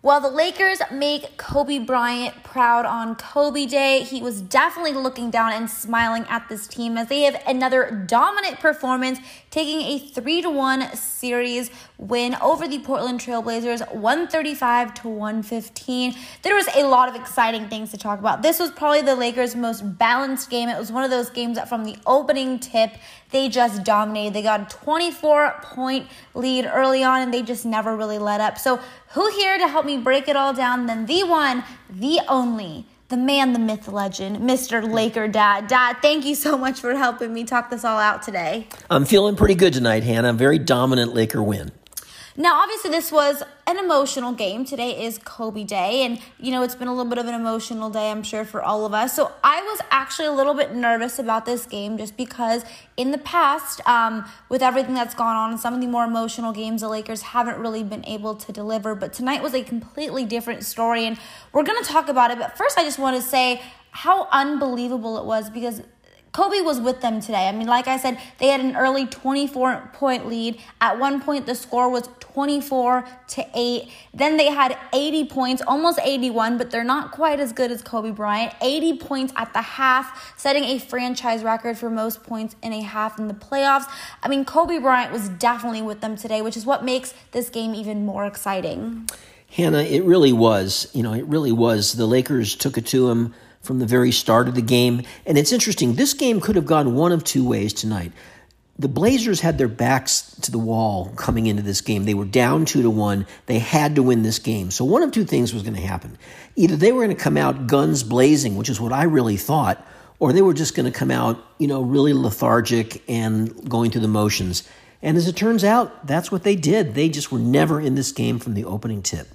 While the Lakers make Kobe Bryant proud on Kobe Day, he was definitely looking down and smiling at this team as they have another dominant performance, taking a 3 to 1 series win over the Portland Trailblazers 135 to 115. There was a lot of exciting things to talk about. This was probably the Lakers' most balanced game. It was one of those games that from the opening tip, they just dominated. They got a 24 point lead early on and they just never really let up. So, who here to help me break it all down than the one, the only, the man, the myth, legend, Mr. Laker Dad. Dad, thank you so much for helping me talk this all out today. I'm feeling pretty good tonight, Hannah. Very dominant Laker win. Now, obviously, this was an emotional game. Today is Kobe Day, and you know, it's been a little bit of an emotional day, I'm sure, for all of us. So, I was actually a little bit nervous about this game just because in the past, um, with everything that's gone on some of the more emotional games, the Lakers haven't really been able to deliver. But tonight was a completely different story, and we're going to talk about it. But first, I just want to say how unbelievable it was because Kobe was with them today. I mean, like I said, they had an early 24 point lead. At one point, the score was 24 to 8. Then they had 80 points, almost 81, but they're not quite as good as Kobe Bryant. 80 points at the half, setting a franchise record for most points in a half in the playoffs. I mean, Kobe Bryant was definitely with them today, which is what makes this game even more exciting. Hannah, it really was. You know, it really was. The Lakers took it to him from the very start of the game. And it's interesting, this game could have gone one of two ways tonight. The Blazers had their backs to the wall coming into this game. They were down two to one. They had to win this game. So one of two things was going to happen. Either they were going to come out guns blazing, which is what I really thought, or they were just going to come out, you know, really lethargic and going through the motions. And as it turns out, that's what they did. They just were never in this game from the opening tip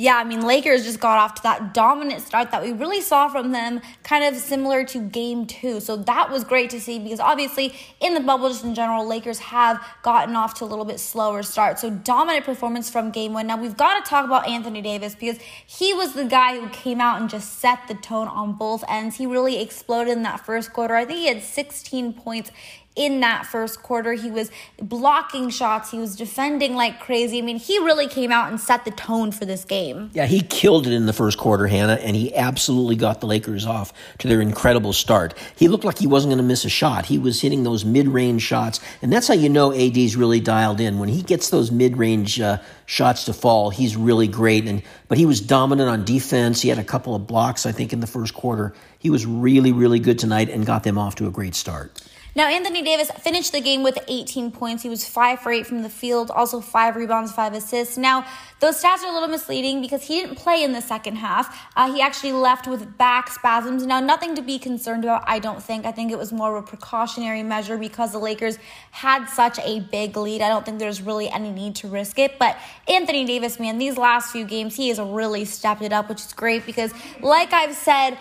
yeah, I mean, Lakers just got off to that dominant start that we really saw from them, kind of similar to game two. So that was great to see because obviously in the bubble, just in general, Lakers have gotten off to a little bit slower start. So dominant performance from game one. Now we've got to talk about Anthony Davis because he was the guy who came out and just set the tone on both ends. He really exploded in that first quarter. I think he had 16 points in that first quarter. He was blocking shots, he was defending like crazy. I mean, he really came out and set the tone for this game. Yeah, he killed it in the first quarter, Hannah, and he absolutely got the Lakers off to their incredible start. He looked like he wasn't going to miss a shot. He was hitting those mid range shots, and that's how you know AD's really dialed in. When he gets those mid range uh, shots to fall, he's really great. And But he was dominant on defense. He had a couple of blocks, I think, in the first quarter. He was really, really good tonight and got them off to a great start. Now, Anthony Davis finished the game with 18 points. He was 5 for 8 from the field, also 5 rebounds, 5 assists. Now, those stats are a little misleading because he didn't play in the second half. Uh, he actually left with back spasms. Now, nothing to be concerned about, I don't think. I think it was more of a precautionary measure because the Lakers had such a big lead. I don't think there's really any need to risk it. But Anthony Davis, man, these last few games, he has really stepped it up, which is great because, like I've said,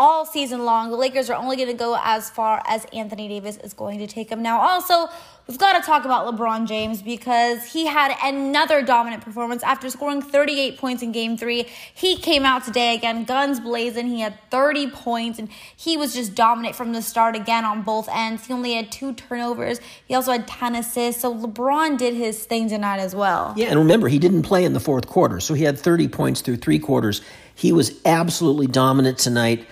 all season long. The Lakers are only going to go as far as Anthony Davis is going to take them. Now, also, we've got to talk about LeBron James because he had another dominant performance after scoring 38 points in game three. He came out today again, guns blazing. He had 30 points and he was just dominant from the start again on both ends. He only had two turnovers. He also had 10 assists. So LeBron did his thing tonight as well. Yeah, and remember, he didn't play in the fourth quarter. So he had 30 points through three quarters. He was absolutely dominant tonight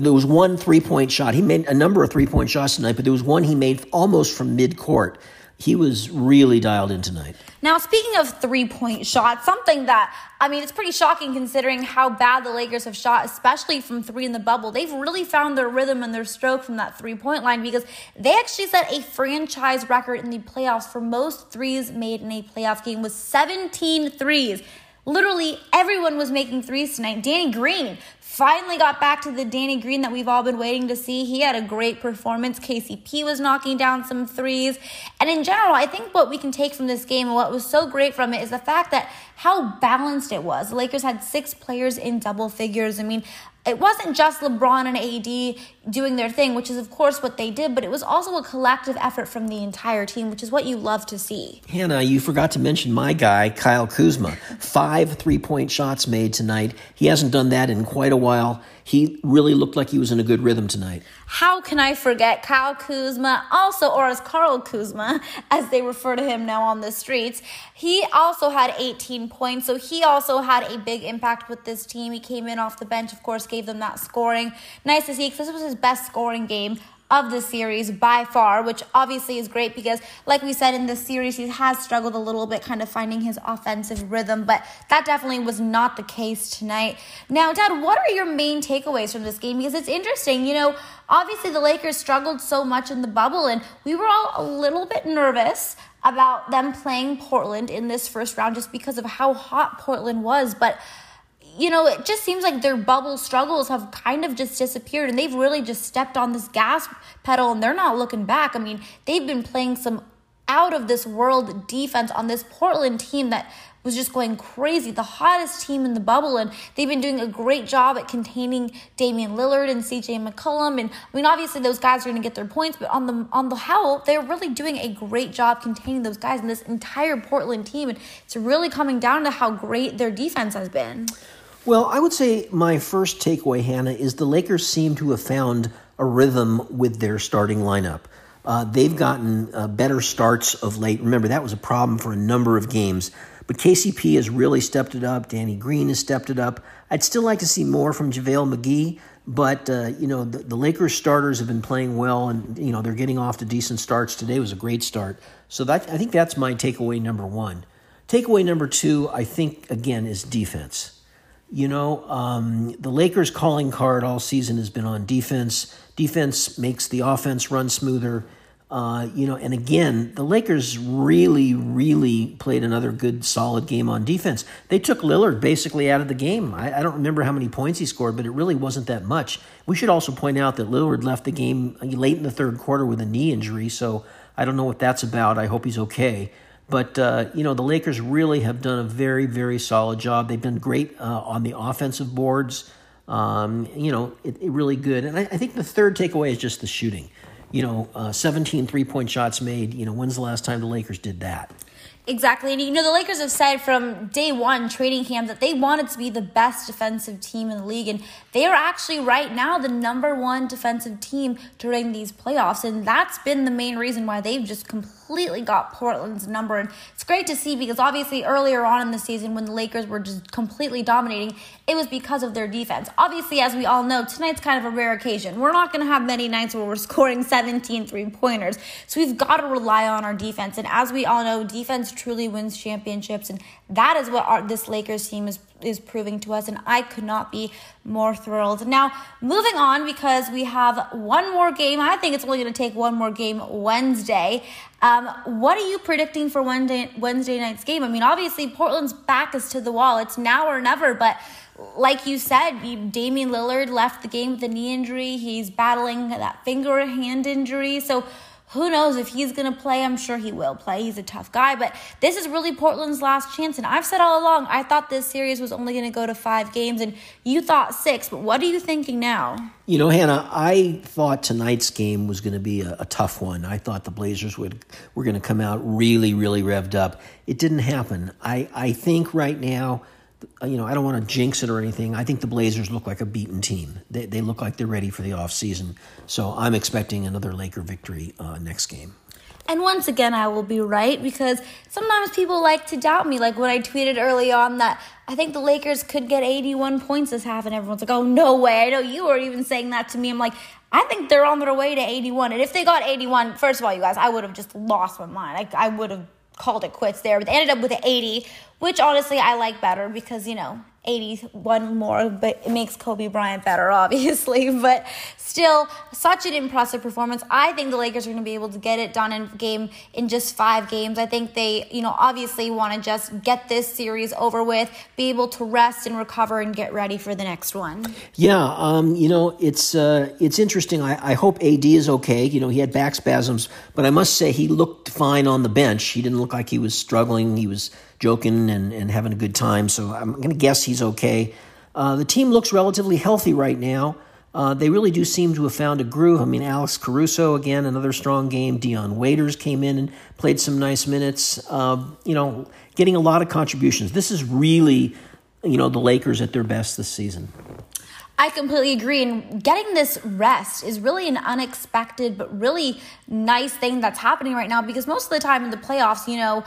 there was one three point shot. He made a number of three point shots tonight, but there was one he made almost from mid court. He was really dialed in tonight. Now, speaking of three point shots, something that, I mean, it's pretty shocking considering how bad the Lakers have shot, especially from three in the bubble. They've really found their rhythm and their stroke from that three point line because they actually set a franchise record in the playoffs for most threes made in a playoff game with 17 threes. Literally everyone was making threes tonight. Danny Green finally got back to the Danny Green that we've all been waiting to see. He had a great performance. KCP was knocking down some threes. And in general, I think what we can take from this game and what was so great from it is the fact that how balanced it was. The Lakers had six players in double figures. I mean, it wasn't just LeBron and AD doing their thing, which is, of course, what they did, but it was also a collective effort from the entire team, which is what you love to see. Hannah, you forgot to mention my guy, Kyle Kuzma. Five three point shots made tonight. He hasn't done that in quite a while. He really looked like he was in a good rhythm tonight. How can I forget Kyle Kuzma, also, or as Carl Kuzma, as they refer to him now on the streets? He also had 18 points, so he also had a big impact with this team. He came in off the bench, of course, gave them that scoring. Nice to see because this was his best scoring game of the series by far, which obviously is great because, like we said in this series, he has struggled a little bit kind of finding his offensive rhythm, but that definitely was not the case tonight. Now, Dad, what are your main takeaways from this game? Because it's interesting, you know, obviously the Lakers struggled so much in the bubble, and we were all a little bit nervous about them playing Portland in this first round just because of how hot Portland was, but you know, it just seems like their bubble struggles have kind of just disappeared and they've really just stepped on this gas pedal and they're not looking back. I mean, they've been playing some out of this world defense on this Portland team that was just going crazy, the hottest team in the bubble, and they've been doing a great job at containing Damian Lillard and CJ McCollum. And I mean, obviously those guys are going to get their points, but on the on the whole, they're really doing a great job containing those guys and this entire Portland team. And it's really coming down to how great their defense has been. Well, I would say my first takeaway, Hannah, is the Lakers seem to have found a rhythm with their starting lineup. Uh, they've gotten uh, better starts of late. Remember, that was a problem for a number of games. But KCP has really stepped it up. Danny Green has stepped it up. I'd still like to see more from JaVale McGee, but uh, you know the, the, Lakers starters have been playing well, and you know they're getting off to decent starts. Today was a great start, so that, I think that's my takeaway number one. Takeaway number two, I think again, is defense. You know, um, the Lakers' calling card all season has been on defense. Defense makes the offense run smoother. Uh, you know, and again, the Lakers really, really played another good, solid game on defense. They took Lillard basically out of the game. I, I, don't remember how many points he scored, but it really wasn't that much. We should also point out that Lillard left the game late in the third quarter with a knee injury, so I don't know what that's about. I hope he's okay. But, uh, you know, the Lakers really have done a very, very solid job. They've been great uh, on the offensive boards. Um, you know, it, it really good. And I, I, think the third takeaway is just the shooting. You know, uh, 17 three point shots made. You know, when's the last time the Lakers did that? Exactly. And you know, the Lakers have said from day one, trading him, that they wanted to be the best defensive team in the league. And they are actually right now the number one defensive team during these playoffs. And that's been the main reason why they've just completely got Portland's number. And it's great to see because obviously earlier on in the season when the Lakers were just completely dominating, it was because of their defense. Obviously, as we all know, tonight's kind of a rare occasion. We're not going to have many nights where we're scoring 17 three pointers. So we've got to rely on our defense. And as we all know, defense truly wins championships, and that is what our, this Lakers team is is proving to us. And I could not be more thrilled. Now, moving on because we have one more game. I think it's only going to take one more game Wednesday. Um, what are you predicting for Wednesday Wednesday night's game? I mean, obviously Portland's back is to the wall. It's now or never, but like you said, Damian Lillard left the game with a knee injury. He's battling that finger hand injury. So who knows if he's going to play? I'm sure he will play. He's a tough guy, but this is really Portland's last chance. And I've said all along, I thought this series was only going to go to five games, and you thought six. But what are you thinking now? You know, Hannah, I thought tonight's game was going to be a, a tough one. I thought the Blazers would were going to come out really, really revved up. It didn't happen. I, I think right now you know, I don't want to jinx it or anything. I think the Blazers look like a beaten team. They, they look like they're ready for the offseason. So I'm expecting another Laker victory uh, next game. And once again, I will be right because sometimes people like to doubt me. Like when I tweeted early on that I think the Lakers could get 81 points this half, and everyone's like, oh, no way. I know you were even saying that to me. I'm like, I think they're on their way to 81. And if they got 81, first of all, you guys, I would have just lost my mind. I, I would have called it quits there, but they ended up with an 80, which honestly I like better because, you know, 81 more, but it makes Kobe Bryant better, obviously. But still, such an impressive performance. I think the Lakers are going to be able to get it done in game in just five games. I think they, you know, obviously want to just get this series over with, be able to rest and recover and get ready for the next one. Yeah, um, you know, it's uh, it's interesting. I, I hope AD is okay. You know, he had back spasms, but I must say he looked fine on the bench. He didn't look like he was struggling. He was joking and, and having a good time. So I'm going to guess he's okay. Uh, the team looks relatively healthy right now. Uh, they really do seem to have found a groove. I mean, Alex Caruso, again, another strong game. Dion Waiters came in and played some nice minutes. Uh, you know, getting a lot of contributions. This is really, you know, the Lakers at their best this season. I completely agree. And getting this rest is really an unexpected but really nice thing that's happening right now because most of the time in the playoffs, you know,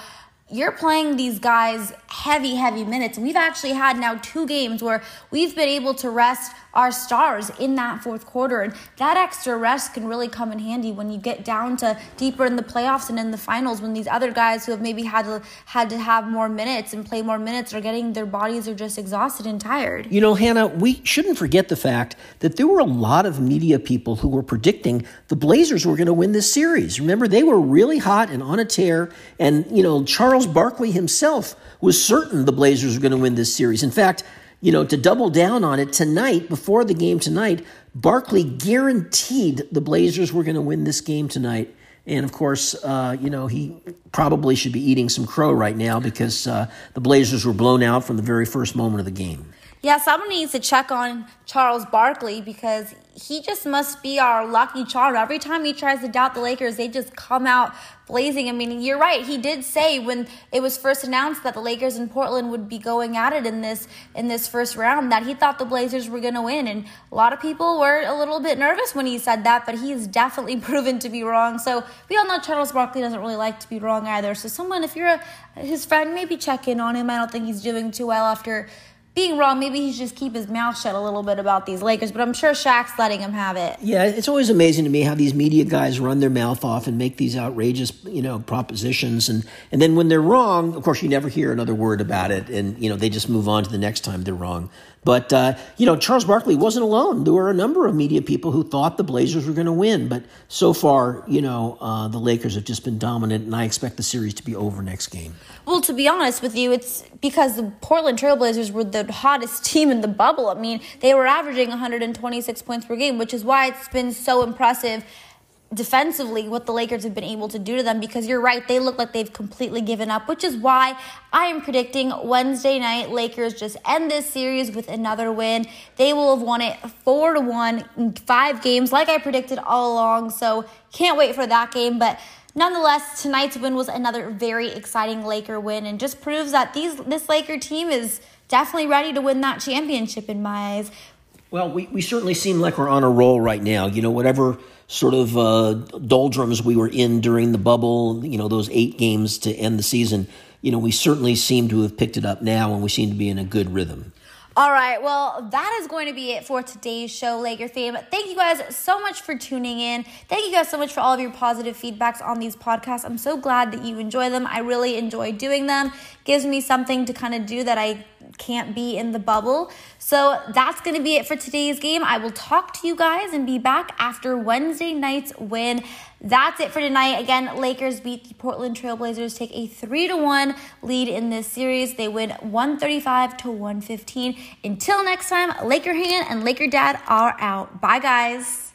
you're playing these guys heavy, heavy minutes. We've actually had now two games where we've been able to rest our stars in that fourth quarter. And that extra rest can really come in handy when you get down to deeper in the playoffs and in the finals when these other guys who have maybe had to had to have more minutes and play more minutes are getting their bodies are just exhausted and tired. You know, Hannah, we shouldn't forget the fact that there were a lot of media people who were predicting the Blazers were going to win this series. Remember, they were really hot and on a tear. And, you know, Charles Barkley himself was certain the Blazers were going to win this series. In fact, you know, to double down on it tonight, before the game tonight, Barkley guaranteed the Blazers were going to win this game tonight. And of course, uh, you know, he probably should be eating some crow right now because uh, the Blazers were blown out from the very first moment of the game. Yeah, someone needs to check on Charles Barkley because he just must be our lucky charm. Every time he tries to doubt the Lakers, they just come out blazing. I mean, you're right. He did say when it was first announced that the Lakers in Portland would be going at it in this in this first round that he thought the Blazers were going to win, and a lot of people were a little bit nervous when he said that. But he's definitely proven to be wrong. So we all know Charles Barkley doesn't really like to be wrong either. So someone, if you're a, his friend, maybe check in on him. I don't think he's doing too well after being wrong. Maybe he should just keep his mouth shut a little bit about these Lakers, but I'm sure Shaq's letting him have it. Yeah, it's always amazing to me how these media guys run their mouth off and make these outrageous, you know, propositions, and and then when they're wrong, of course, you never hear another word about it, and you know they just move on to the next time they're wrong. But, uh, you know, Charles Barkley wasn't alone. There were a number of media people who thought the Blazers were going to win. But so far, you know, uh, the Lakers have just been dominant, and I expect the series to be over next game. Well, to be honest with you, it's because the Portland Trailblazers were hottest team in the bubble. I mean, they were averaging 126 points per game, which is why it's been so impressive defensively what the Lakers have been able to do to them because you're right, they look like they've completely given up, which is why I am predicting Wednesday night Lakers just end this series with another win. They will have won it 4 to 1 in 5 games like I predicted all along. So, can't wait for that game, but nonetheless, tonight's win was another very exciting Laker win and just proves that these this Laker team is definitely ready to win that championship in my eyes. Well, we, we certainly seem like we're on a roll right now. You know, whatever sort of uh, doldrums we were in during the bubble, you know, those eight games to end the season, you know, we certainly seem to have picked it up now and we seem to be in a good rhythm. All right, well, that is going to be it for today's show, Laker fam. Thank you guys so much for tuning in. Thank you guys so much for all of your positive feedbacks on these podcasts. I'm so glad that you enjoy them. I really enjoy doing them. Gives me something to kind of do that I can't be in the bubble. So that's going to be it for today's game. I will talk to you guys and be back after Wednesday night's win. That's it for tonight. Again, Lakers beat the Portland Trailblazers, take a 3 to 1 lead in this series. They win 135 to 115. Until next time, Laker Hand and Laker Dad are out. Bye guys.